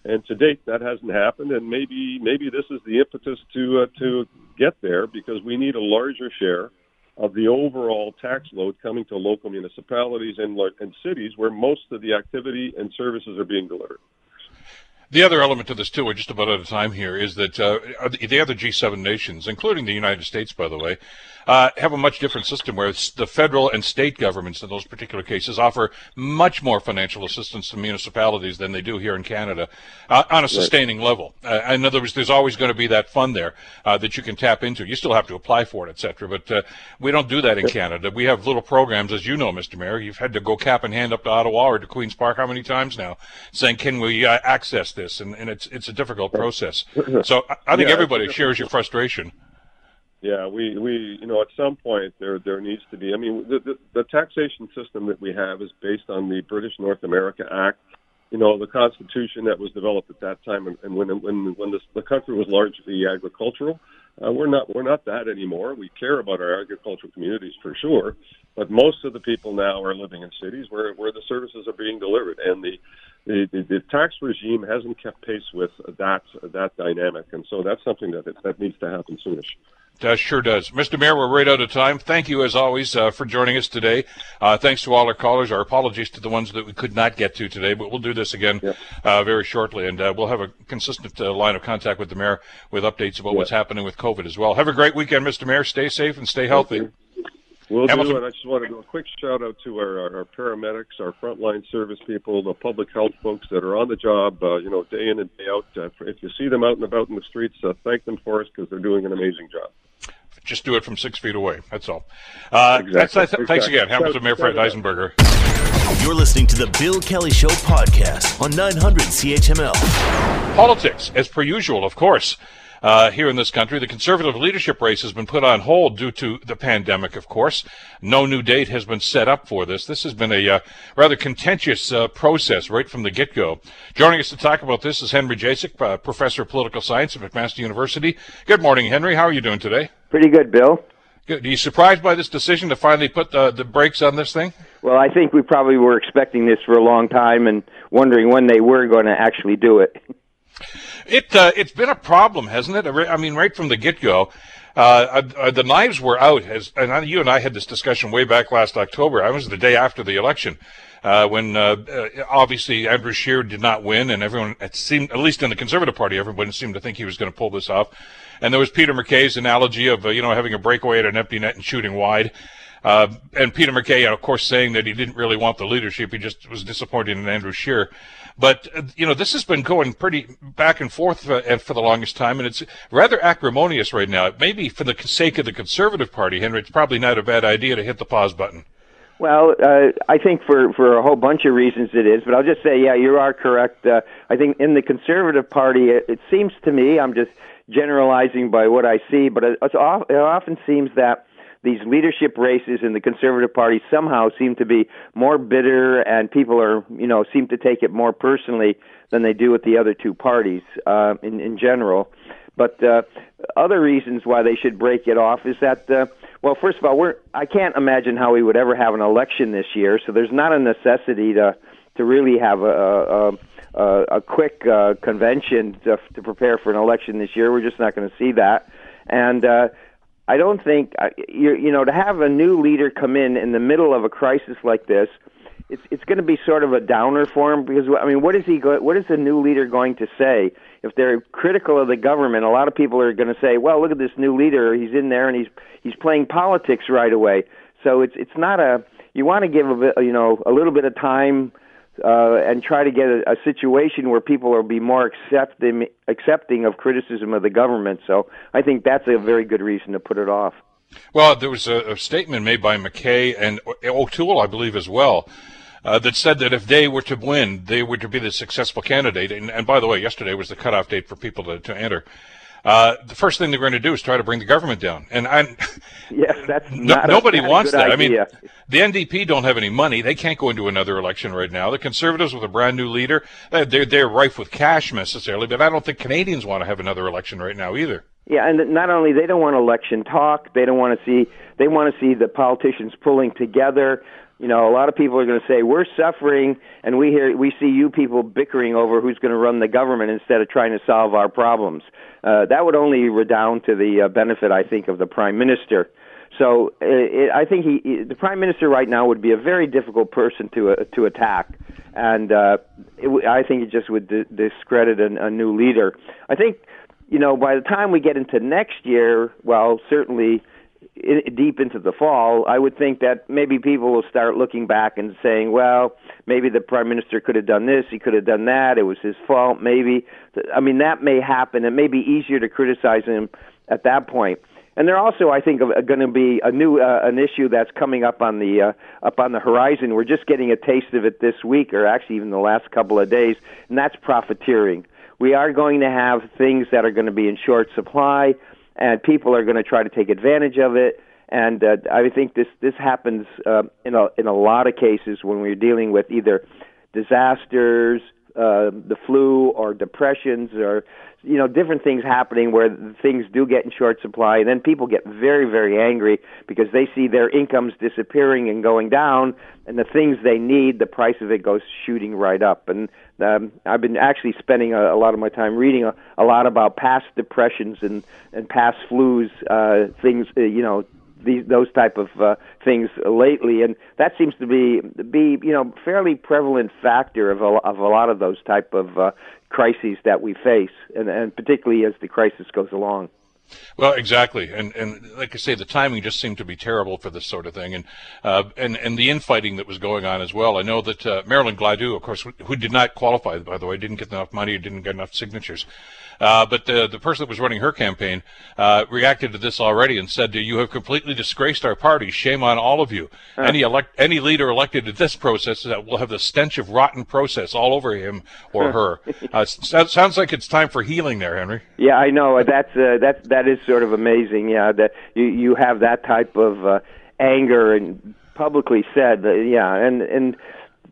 And to date, that hasn't happened, and maybe maybe this is the impetus to uh, to get there because we need a larger share of the overall tax load coming to local municipalities and, and cities where most of the activity and services are being delivered. The other element to this, too, we're just about out of time here, is that uh, the other G7 nations, including the United States, by the way, uh, have a much different system where the federal and state governments in those particular cases offer much more financial assistance to municipalities than they do here in Canada uh, on a sustaining right. level. Uh, in other words, there's always going to be that fund there uh, that you can tap into. You still have to apply for it, et cetera, but uh, we don't do that in Canada. We have little programs, as you know, Mr. Mayor. You've had to go cap in hand up to Ottawa or to Queen's Park how many times now, saying, can we access this? And, and, it's, it's a difficult process. So I, I think yeah, everybody shares your frustration. Yeah, we, we you know at some point there there needs to be. I mean, the, the, the taxation system that we have is based on the British North America Act. You know, the Constitution that was developed at that time, and, and when when when the, the country was largely agricultural. Uh, we're not we're not that anymore. We care about our agricultural communities for sure, but most of the people now are living in cities where where the services are being delivered, and the the, the, the tax regime hasn't kept pace with that that dynamic, and so that's something that that needs to happen soonish. Uh, sure does. Mr. Mayor, we're right out of time. Thank you, as always, uh, for joining us today. Uh, thanks to all our callers. Our apologies to the ones that we could not get to today, but we'll do this again yep. Uh, very shortly, and uh, we'll have a consistent uh, line of contact with the Mayor with updates about yep. what's happening with COVID as well. Have a great weekend, Mr. Mayor. Stay safe and stay healthy. We'll Hamilton. do, and I just want to do a quick shout out to our, our, paramedics, our frontline service people, the public health folks that are on the job, uh, you know, day in and day out. Uh, if you see them out and about in the streets, uh, thank them for us because they're doing an amazing job. Just do it from six feet away. That's all. Uh, exactly. That's, that's, exactly. Thanks again. Hamilton Mayor Fred Eisenberger. You're listening to the Bill Kelly Show podcast on 900 CHML. Politics, as per usual, of course. Uh, here in this country. The conservative leadership race has been put on hold due to the pandemic, of course. No new date has been set up for this. This has been a uh, rather contentious uh, process right from the get go. Joining us to talk about this is Henry Jacek, uh, professor of political science at McMaster University. Good morning, Henry. How are you doing today? Pretty good, Bill. Good. Are you surprised by this decision to finally put the, the brakes on this thing? Well, I think we probably were expecting this for a long time and wondering when they were going to actually do it. It uh, it's been a problem, hasn't it? I mean, right from the get go. Uh, uh, the knives were out, as, and you and I had this discussion way back last October. I was the day after the election, uh, when uh, uh, obviously Andrew Scheer did not win, and everyone it seemed, at least in the Conservative Party, everyone seemed to think he was going to pull this off. And there was Peter MacKay's analogy of you know having a breakaway at an empty net and shooting wide. Uh, and Peter MacKay, of course, saying that he didn't really want the leadership. He just was disappointed in Andrew Scheer. But, you know, this has been going pretty back and forth for, for the longest time, and it's rather acrimonious right now. Maybe for the sake of the Conservative Party, Henry, it's probably not a bad idea to hit the pause button. Well, uh, I think for for a whole bunch of reasons it is, but I'll just say, yeah, you are correct. Uh, I think in the Conservative Party, it, it seems to me, I'm just generalizing by what I see, but it, it often seems that these leadership races in the Conservative Party somehow seem to be more bitter, and people are, you know, seem to take it more personally than they do with the other two parties uh, in in general. But uh, other reasons why they should break it off is that, uh, well, first of all, we're I can't imagine how we would ever have an election this year, so there's not a necessity to to really have a. a a, a quick uh, convention to, to prepare for an election this year. We're just not going to see that. And uh, I don't think you you know to have a new leader come in in the middle of a crisis like this. It's it's going to be sort of a downer for him because I mean, what is he go, what is the new leader going to say if they're critical of the government? A lot of people are going to say, "Well, look at this new leader. He's in there and he's he's playing politics right away." So it's it's not a you want to give a bit, you know a little bit of time uh, and try to get a, a situation where people will be more accepting accepting of criticism of the government. So I think that's a very good reason to put it off. Well, there was a, a statement made by MacKay and O'Toole, I believe, as well. Uh, that said that if they were to win, they were to be the successful candidate. And, and, by the way, yesterday was the cutoff date for people to, to enter. Uh, the first thing they're going to do is try to bring the government down. And I, yes, that's no, nobody a, wants that. Idea. I mean, the NDP don't have any money; they can't go into another election right now. The Conservatives, with a brand new leader, they're they're rife with cash necessarily, but I don't think Canadians want to have another election right now either. Yeah, and not only they don't want election talk, they don't want to see they want to see the politicians pulling together. You know, a lot of people are going to say we're suffering, and we hear we see you people bickering over who's going to run the government instead of trying to solve our problems. Uh, that would only redound to the uh, benefit, I think, of the prime minister. So uh, it, I think he, the prime minister right now would be a very difficult person to uh, to attack, and uh, it, I think it just would d- discredit a, a new leader. I think, you know, by the time we get into next year, well, certainly deep into the fall, I would think that maybe people will start looking back and saying, well, maybe the prime minister could have done this, he could have done that, it was his fault, maybe. I mean, that may happen. It may be easier to criticize him at that point. And there also, I think, going to be a new uh, an issue that's coming up on the uh, up on the horizon. We're just getting a taste of it this week, or actually even the last couple of days, and that's profiteering. We are going to have things that are going to be in short supply and people are going to try to take advantage of it. And uh, I think this this happens uh, in a in a lot of cases when we're dealing with either disasters, uh, the flu, or depressions, or you know different things happening where things do get in short supply, and then people get very very angry because they see their incomes disappearing and going down, and the things they need, the price of it goes shooting right up. And um, I've been actually spending a, a lot of my time reading a, a lot about past depressions and and past flus, uh, things uh, you know these those type of uh, things lately, and that seems to be be you know fairly prevalent factor of a, of a lot of those type of uh, crises that we face, and, and particularly as the crisis goes along. Well, exactly, and and like I say, the timing just seemed to be terrible for this sort of thing, and uh, and and the infighting that was going on as well. I know that uh, Marilyn Gladu, of course, who did not qualify, by the way, didn't get enough money, didn't get enough signatures. Uh, but the, the person that was running her campaign uh, reacted to this already and said, "You have completely disgraced our party. Shame on all of you. Any elect any leader elected to this process that will have the stench of rotten process all over him or her." Uh, sounds like it's time for healing there, Henry. Yeah, I know. That's uh, that's that is sort of amazing. Yeah, that you you have that type of uh, anger and publicly said. Uh, yeah, and and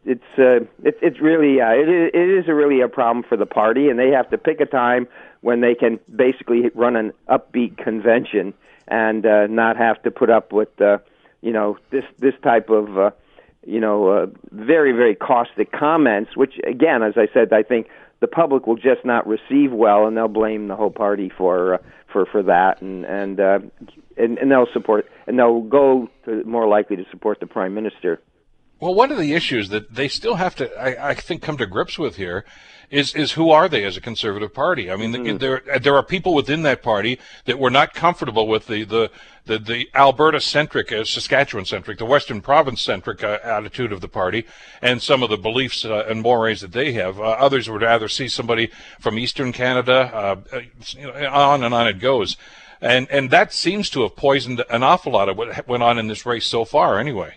it's uh, it, it's really uh, it, is, it is a really a problem for the party, and they have to pick a time when they can basically run an upbeat convention and uh, not have to put up with uh, you know this this type of uh, you know uh, very very caustic comments, which again, as I said, I think the public will just not receive well, and they'll blame the whole party for uh, for for that, and and, uh, and and they'll support and they'll go to more likely to support the prime minister. Well, one of the issues that they still have to, I, I, think, come to grips with here is is who are they as a conservative party? I mean, mm-hmm. there there are people within that party that were not comfortable with the the the, the Alberta centric, uh, Saskatchewan centric, the Western Province centric uh, attitude of the party, and some of the beliefs uh, and mores that they have. Uh, others would rather see somebody from Eastern Canada. Uh, uh, on and on it goes, and and that seems to have poisoned an awful lot of what went on in this race so far, anyway.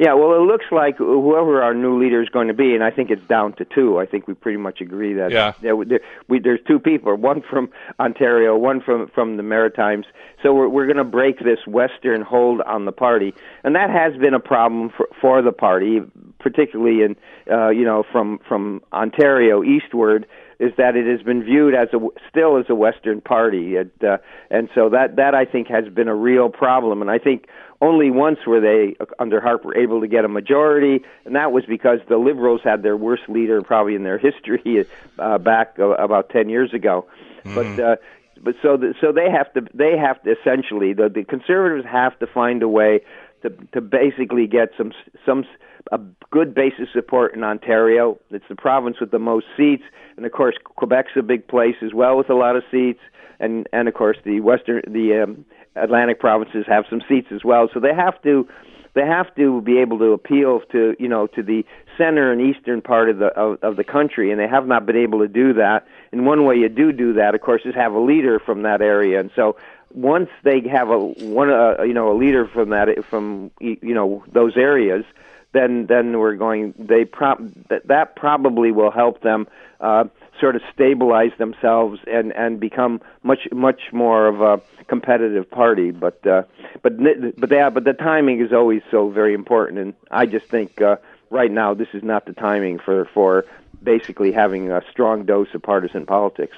Yeah, well, it looks like whoever our new leader is going to be, and I think it's down to two. I think we pretty much agree that yeah. there, we, there's two people, one from Ontario, one from from the Maritimes. So we're we're going to break this Western hold on the party, and that has been a problem for for the party, particularly in uh, you know from from Ontario eastward is that it has been viewed as a still as a Western party, and, uh, and so that that I think has been a real problem. And I think only once were they under Harper able to get a majority, and that was because the Liberals had their worst leader probably in their history uh, back uh, about ten years ago. Mm-hmm. But uh, but so the, so they have to they have to essentially the the Conservatives have to find a way to to basically get some some a good base of support in Ontario. It's the province with the most seats, and of course Quebec's a big place as well with a lot of seats, and and of course the western the um, Atlantic provinces have some seats as well. So they have to they have to be able to appeal to you know to the center and eastern part of the of, of the country, and they have not been able to do that. And one way you do do that, of course, is have a leader from that area. And so once they have a one uh, you know a leader from that from you know those areas then then we're going. They prob that that probably will help them uh, sort of stabilize themselves and and become much much more of a competitive party. But uh, but but yeah, but the timing is always so very important, and I just think uh, right now this is not the timing for for basically having a strong dose of partisan politics.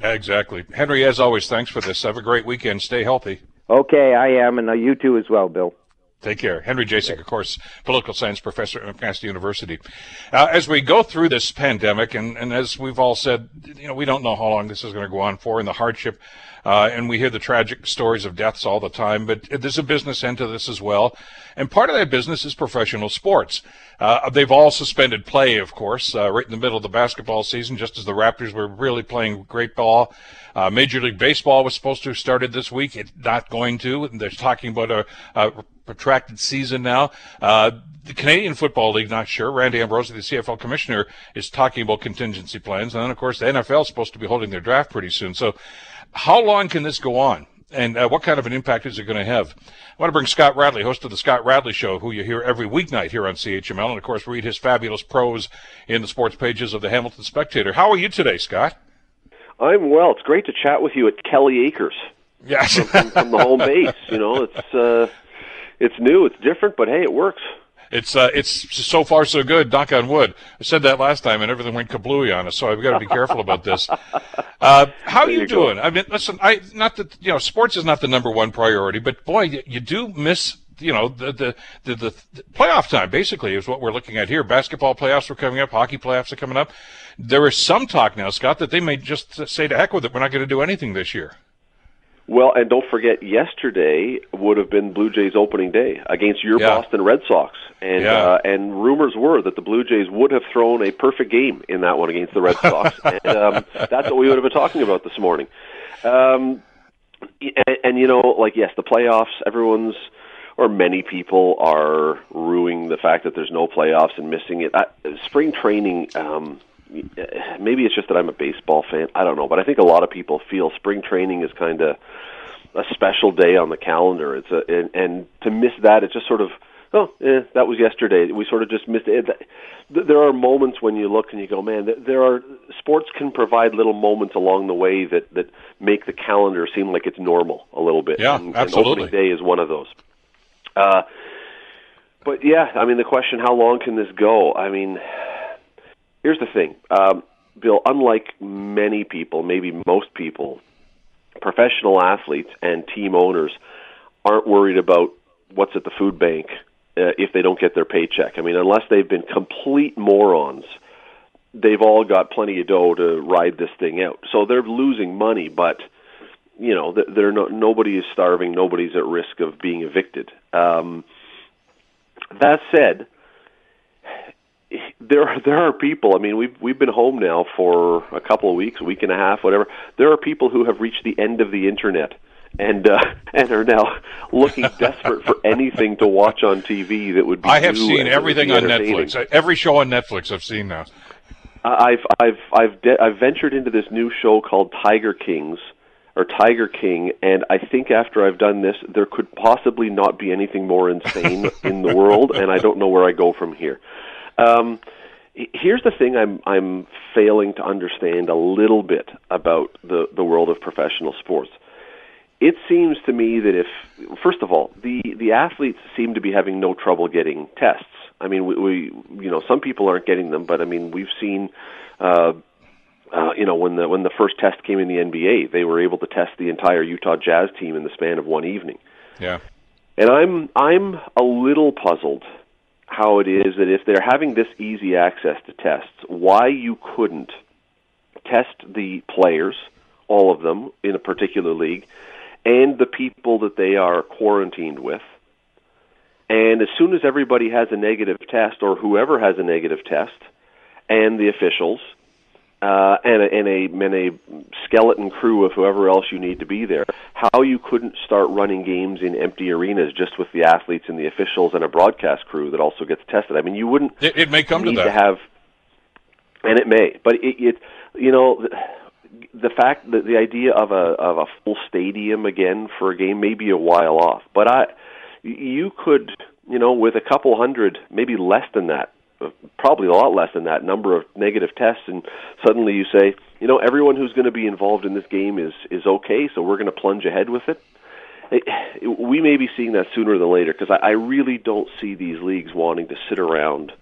Exactly, Henry. As always, thanks for this. Have a great weekend. Stay healthy. Okay, I am, and uh, you too as well, Bill. Take care. Henry Jacek, of course, political science professor at McMaster University. Uh, as we go through this pandemic, and, and as we've all said, you know, we don't know how long this is going to go on for and the hardship, uh, and we hear the tragic stories of deaths all the time, but there's a business end to this as well. And part of that business is professional sports. Uh, they've all suspended play, of course, uh, right in the middle of the basketball season, just as the Raptors were really playing great ball. Uh, Major League Baseball was supposed to have started this week. It's not going to. They're talking about a, a protracted season now. Uh, the Canadian Football League, not sure. Randy Ambrosie, the CFL commissioner, is talking about contingency plans. And then, of course, the NFL is supposed to be holding their draft pretty soon. So, how long can this go on? And uh, what kind of an impact is it going to have? I want to bring Scott Radley, host of the Scott Radley Show, who you hear every weeknight here on CHML, and of course read his fabulous prose in the sports pages of the Hamilton Spectator. How are you today, Scott? I'm well. It's great to chat with you at Kelly Acres. Yes, from, from, from the home base. You know, it's uh, it's new, it's different, but hey, it works. It's uh, it's so far so good. Knock on wood. I said that last time, and everything went kablooey on us. So I've got to be careful about this. Uh, how are you, you doing? I mean, listen, I not that you know, sports is not the number one priority, but boy, you, you do miss you know the, the the, the the playoff time basically is what we're looking at here. Basketball playoffs are coming up, hockey playoffs are coming up. There is some talk now, Scott, that they may just say to heck with it. We're not going to do anything this year. Well, and don't forget, yesterday would have been Blue Jays opening day against your Yeah. Boston Red Sox, and Yeah. uh, and rumors were that the Blue Jays would have thrown a perfect game in that one against the Red Sox, and um, that's what we would have been talking about this morning. Um, and, and you know, like yes, the playoffs. Everyone's or many people are ruining the fact that there's no playoffs and missing it. I, spring training. Um, maybe it's just that I'm a baseball fan. I don't know, but I think a lot of people feel spring training is kind of a special day on the calendar. It's a and, and to miss that, it's just sort of oh, eh, that was yesterday. We sort of just missed it. Th- There are moments when you look and you go, man, there are sports can provide little moments along the way that that make the calendar seem like it's normal a little bit. Yeah, and, and absolutely. opening day is one of those. Uh, but yeah, I mean, the question: How long can this go? I mean, here's the thing, um, Bill. Unlike many people, maybe most people, professional athletes and team owners aren't worried about what's at the food bank uh, if they don't get their paycheck. I mean, unless they've been complete morons, they've all got plenty of dough to ride this thing out. So they're losing money, but you know, they're no, nobody is starving, nobody's at risk of being evicted. Um, that said, there are, there are people. I mean, we've we've been home now for a couple of weeks, a week and a half, whatever. There are people who have reached the end of the internet and uh, and are now looking desperate for anything to watch on TV that would be. I have seen everything on. Netflix. Every show on Netflix I've seen now. I've I've I've de- I've ventured into this new show called Tiger Kings or Tiger King, and I think after I've done this, there could possibly not be anything more insane in the world, and I don't know where I go from here. Um, here's the thing: I'm I'm failing to understand a little bit about the the world of professional sports. It seems to me that if, first of all, the the athletes seem to be having no trouble getting tests. I mean, we, we you know some people aren't getting them, but I mean we've seen. Uh, uh, you know, when the when the first test came in the NBA, they were able to test the entire Utah Jazz team in the span of one evening. Yeah. And I'm I'm a little puzzled how it is that if they're having this easy access to tests, why you couldn't test the players, all of them in a particular league, and the people that they are quarantined with. And as soon as everybody has a negative test, or whoever has a negative test, and the officials, uh, and, a, and, a, and a skeleton crew of whoever else you need to be there, how you couldn't start running games in empty arenas just with the athletes and the officials and a broadcast crew that also gets tested. I mean, you wouldn't It, it may come to need that. to have, and it may, but it, it you know, the, the fact that the idea of a of a full stadium again for a game may be a while off, but I, you could you know, with a couple hundred, maybe less than that, probably a lot less than that number of negative tests, and suddenly you say, you know, everyone who's going to be involved in this game is is okay, so we're going to plunge ahead with it. we may be seeing that sooner than later because I, I really don't see these leagues wanting to sit around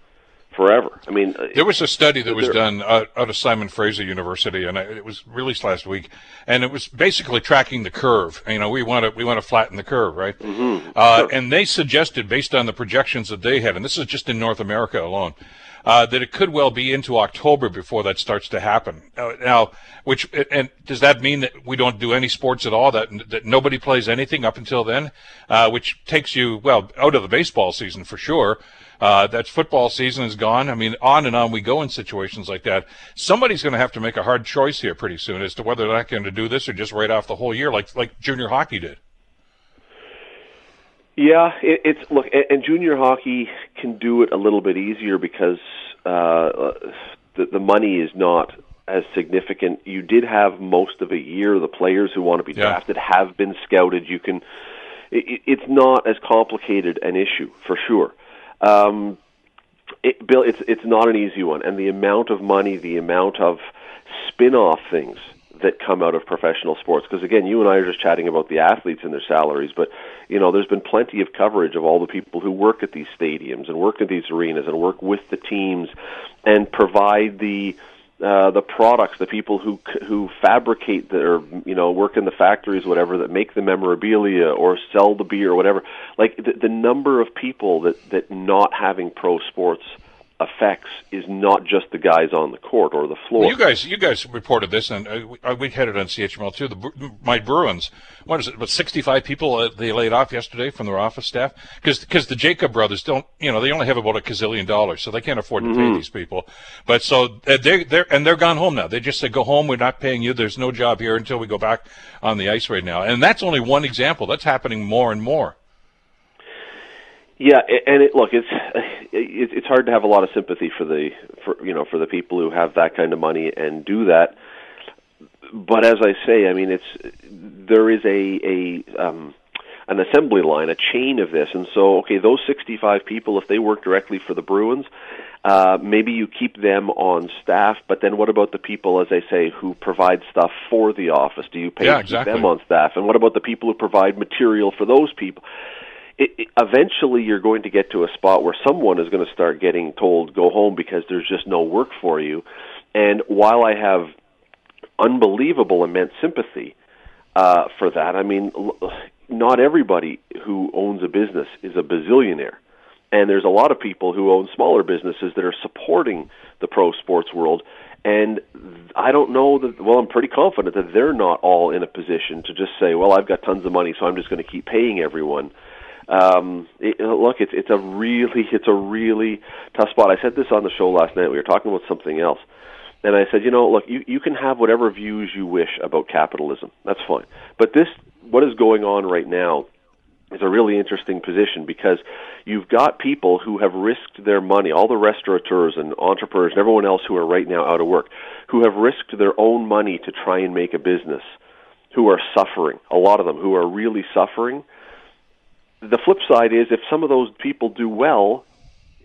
forever. I mean, uh, there was a study that was done out, out of Simon Fraser University, and it was released last week, and it was basically tracking the curve. You know, we want to we want to flatten the curve, right? Mm-hmm. Uh, Sure. And they suggested, based on the projections that they had, and this is just in North America alone. Uh, that it could well be into October before that starts to happen. Uh, now, which and does that mean that we don't do any sports at all? That that nobody plays anything up until then, uh, which takes you well out of the baseball season for sure. Uh, that football season is gone. I mean, on and on we go in situations like that. Somebody's going to have to make a hard choice here pretty soon as to whether they're not going to do this or just write off the whole year, like like junior hockey did. Yeah, it, it's look, and, and junior hockey can do it a little bit easier because uh, the, the money is not as significant. You did have most of a year. The players who want to be Yeah. drafted have been scouted. You can. It, it's not as complicated an issue for sure. Um, it, Bill, it's it's not an easy one, and the amount of money, the amount of spin-off things that come out of professional sports. Because again, you and I are just chatting about the athletes and their salaries, but you know, there's been plenty of coverage of all the people who work at these stadiums and work at these arenas and work with the teams and provide the uh, the products, the people who who fabricate the, or you know work in the factories, whatever that make the memorabilia or sell the beer or whatever. Like the, the number of people that that not having pro sports affects is not just the guys on the court or the floor. Well, you guys, you guys reported this, and uh, we, uh, we had it on CHML too. The my Bruins, what is it? About sixty-five people uh, they laid off yesterday from their office staff because because the Jacob brothers don't, you know, they only have about a gazillion dollars, so they can't afford to pay these people. But so uh, they they're and they're gone home now. They just said, "Go home. We're not paying you. There's no job here until we go back on the ice right now." And that's only one example. That's happening more and more. Yeah, and it, look, it's it, it's hard to have a lot of sympathy for the for you know for the people who have that kind of money and do that. But as I say, I mean, it's there is a a um, an assembly line, a chain of this, and so okay, those sixty five people, if they work directly for the Bruins, uh, maybe you keep them on staff. But then, what about the people, as I say, who provide stuff for the office? Do you pay Yeah, exactly. them on staff? And what about the people who provide material for those people? It, it, eventually you're going to get to a spot where someone is going to start getting told go home because there's just no work for you. And while I have unbelievable immense sympathy uh, for that, I mean, not everybody who owns a business is a bazillionaire. And there's a lot of people who own smaller businesses that are supporting the pro sports world. And I don't know that, well, I'm pretty confident that they're not all in a position to just say, well, I've got tons of money, so I'm just going to keep paying everyone um, it, look, it's it's a really it's a really tough spot. I said this on the show last night. We were talking about something else, and I said, you know, look, you you can have whatever views you wish about capitalism. That's fine, but this what is going on right now is a really interesting position because you've got people who have risked their money, all the restaurateurs and entrepreneurs and everyone else who are right now out of work, who have risked their own money to try and make a business, who are suffering. A lot of them who are really suffering the flip side is if some of those people do well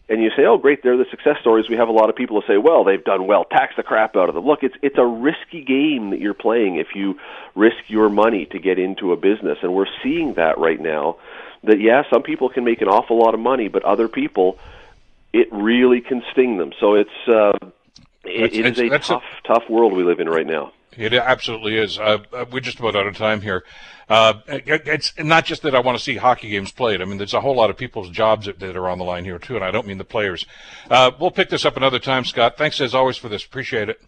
and you say, "Oh, great, they're the success stories." We have a lot of people who say, "Well, they've done well. Tax the crap out of them." Look, it's it's a risky game that you're playing if you risk your money to get into a business, and we're seeing that right now. That yeah, some people can make an awful lot of money, but other people, it really can sting them. So it's uh, it, it is it's- a that's a- tough tough world we live in right now. It absolutely is. Uh, uh, we're just about out of time here. Uh, it's not just that I want to see hockey games played. I mean, there's a whole lot of people's jobs that, that are on the line here too, and I don't mean the players. Uh, we'll pick this up another time, Scott. Thanks as always for this. Appreciate it.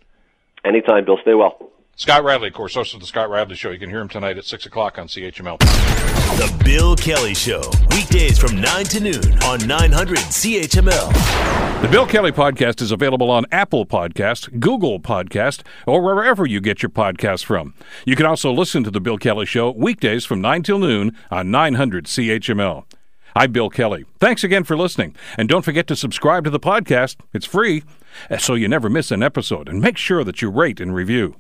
Anytime, Bill. Stay well. Scott Radley, of course, host of the Scott Radley Show. You can hear him tonight at six o'clock on CHML. The Bill Kelly Show, weekdays from 9 to noon on 900 CHML. The Bill Kelly Podcast is available on Apple Podcast, Google Podcast, or wherever you get your podcasts from. You can also listen to The Bill Kelly Show weekdays from 9 till noon on 900 CHML. I'm Bill Kelly. Thanks again for listening. And don't forget to subscribe to the podcast. It's free, so you never miss an episode. And make sure that you rate and review.